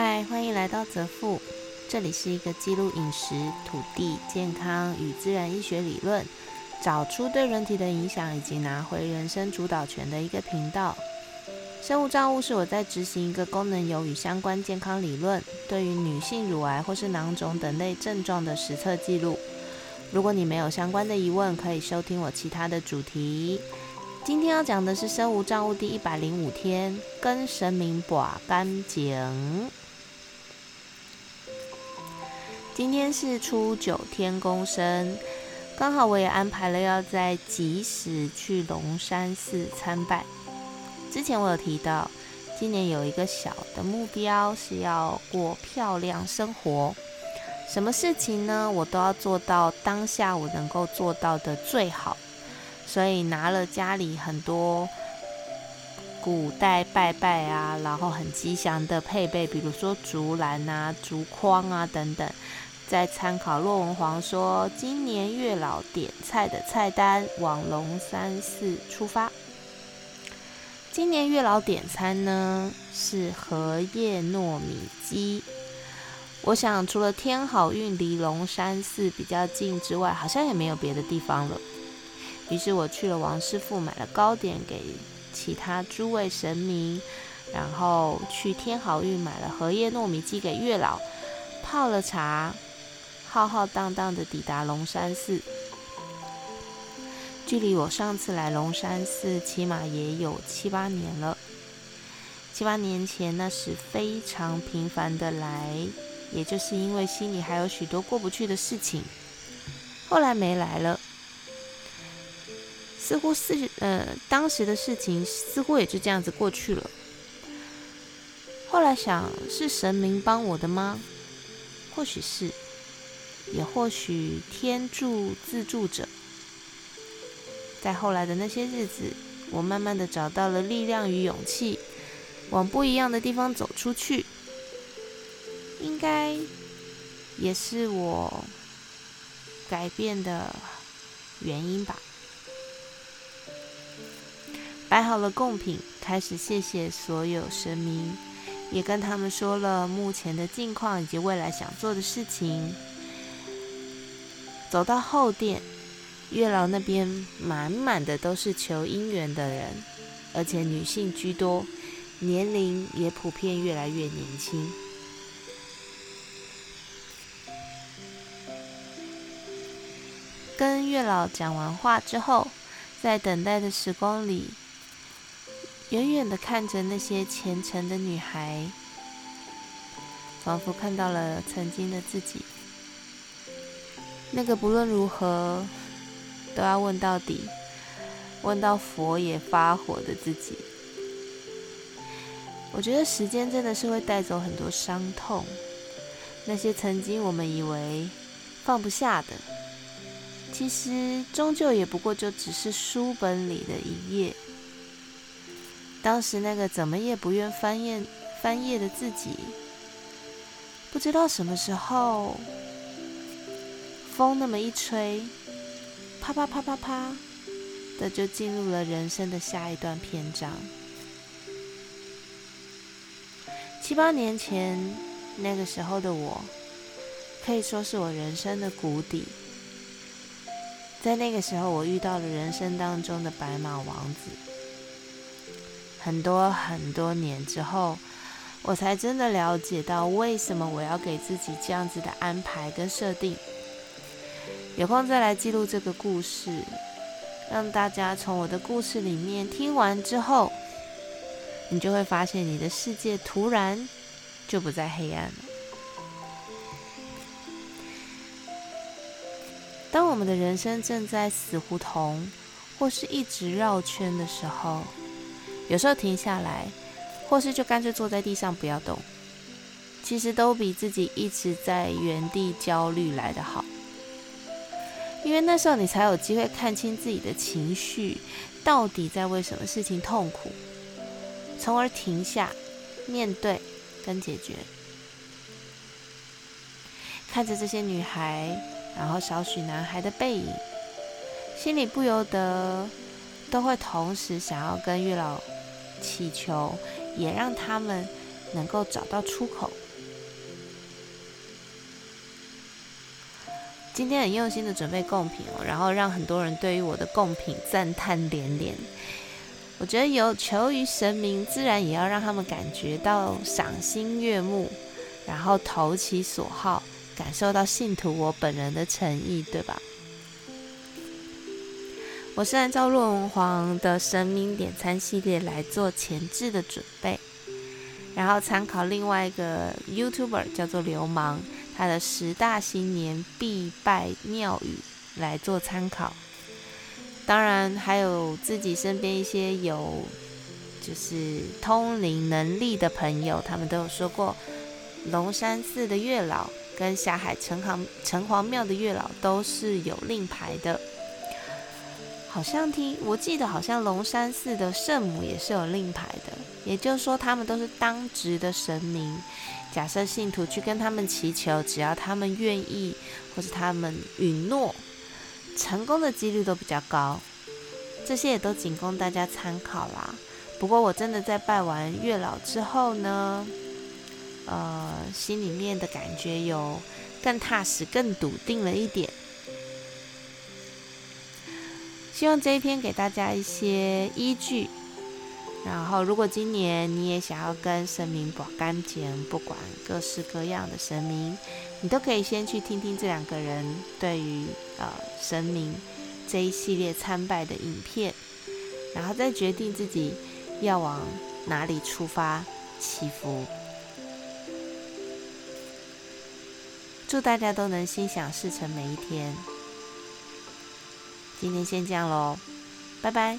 嗨，欢迎来到泽富，这里是一个记录饮食、土地、健康与自然医学理论，找出对人体的影响，以及拿回人生主导权的一个频道。生物账务是我在执行一个功能有与相关健康理论，对于女性乳癌或是囊肿等类症状的实测记录。如果你没有相关的疑问，可以收听我其他的主题。今天要讲的是生无账务第一百零五天，跟神明把干净。今天是初九天公生，刚好我也安排了要在吉时去龙山寺参拜。之前我有提到，今年有一个小的目标是要过漂亮生活。什么事情呢？我都要做到当下我能够做到的最好，所以拿了家里很多古代拜拜啊，然后很吉祥的配备，比如说竹篮啊、竹筐啊等等，再参考骆文皇说今年月老点菜的菜单，往龙山寺出发。今年月老点餐呢是荷叶糯米鸡。我想，除了天好运离龙山寺比较近之外，好像也没有别的地方了。于是我去了王师傅，买了糕点给其他诸位神明，然后去天好运买了荷叶糯米鸡给月老，泡了茶，浩浩荡荡的抵达龙山寺。距离我上次来龙山寺，起码也有七八年了。七八年前，那是非常频繁的来。也就是因为心里还有许多过不去的事情，后来没来了。似乎是呃，当时的事情似乎也就这样子过去了。后来想，是神明帮我的吗？或许是，也或许天助自助者。在后来的那些日子，我慢慢的找到了力量与勇气，往不一样的地方走出去。应该也是我改变的原因吧。摆好了贡品，开始谢谢所有神明，也跟他们说了目前的近况以及未来想做的事情。走到后殿，月老那边满满的都是求姻缘的人，而且女性居多，年龄也普遍越来越年轻。跟月老讲完话之后，在等待的时光里，远远的看着那些虔诚的女孩，仿佛看到了曾经的自己，那个不论如何都要问到底，问到佛也发火的自己。我觉得时间真的是会带走很多伤痛，那些曾经我们以为放不下的。其实终究也不过就只是书本里的一页。当时那个怎么也不愿翻页翻页的自己，不知道什么时候风那么一吹，啪啪啪啪啪的就进入了人生的下一段篇章。七八年前那个时候的我，可以说是我人生的谷底。在那个时候，我遇到了人生当中的白马王子。很多很多年之后，我才真的了解到为什么我要给自己这样子的安排跟设定。有空再来记录这个故事，让大家从我的故事里面听完之后，你就会发现你的世界突然就不再黑暗了。当我们的人生正在死胡同，或是一直绕圈的时候，有时候停下来，或是就干脆坐在地上不要动，其实都比自己一直在原地焦虑来得好。因为那时候你才有机会看清自己的情绪到底在为什么事情痛苦，从而停下面对跟解决。看着这些女孩。然后少许男孩的背影，心里不由得都会同时想要跟月老祈求，也让他们能够找到出口，今天很用心的准备贡品哦，然后让很多人对于我的贡品赞叹连连。我觉得有求于神明，自然也要让他们感觉到赏心悦目，然后投其所好，感受到信徒我本人的诚意，对吧？我是按照洛文皇的神明点餐系列来做前置的准备，然后参考另外一个 YouTuber 叫做流氓。他的十大新年必拜庙宇来做参考，当然还有自己身边一些有就是通灵能力的朋友，他们都有说过，龙山寺的月老跟霞海城隍城隍庙的月老都是有令牌的。好像听我记得，好像龙山寺的圣母也是有令牌的，也就是说，他们都是当值的神明。假设信徒去跟他们祈求，只要他们愿意，或是他们允诺，成功的几率都比较高。这些也都仅供大家参考啦。不过我真的在拜完月老之后呢，呃，心里面的感觉有更踏实、更笃定了一点。希望这一篇给大家一些依据。然后，如果今年你也想要跟神明保干净，不管各式各样的神明，你都可以先去听听这两个人对于呃神明这一系列参拜的影片，然后再决定自己要往哪里出发祈福。祝大家都能心想事成每一天。今天先这样喽，拜拜。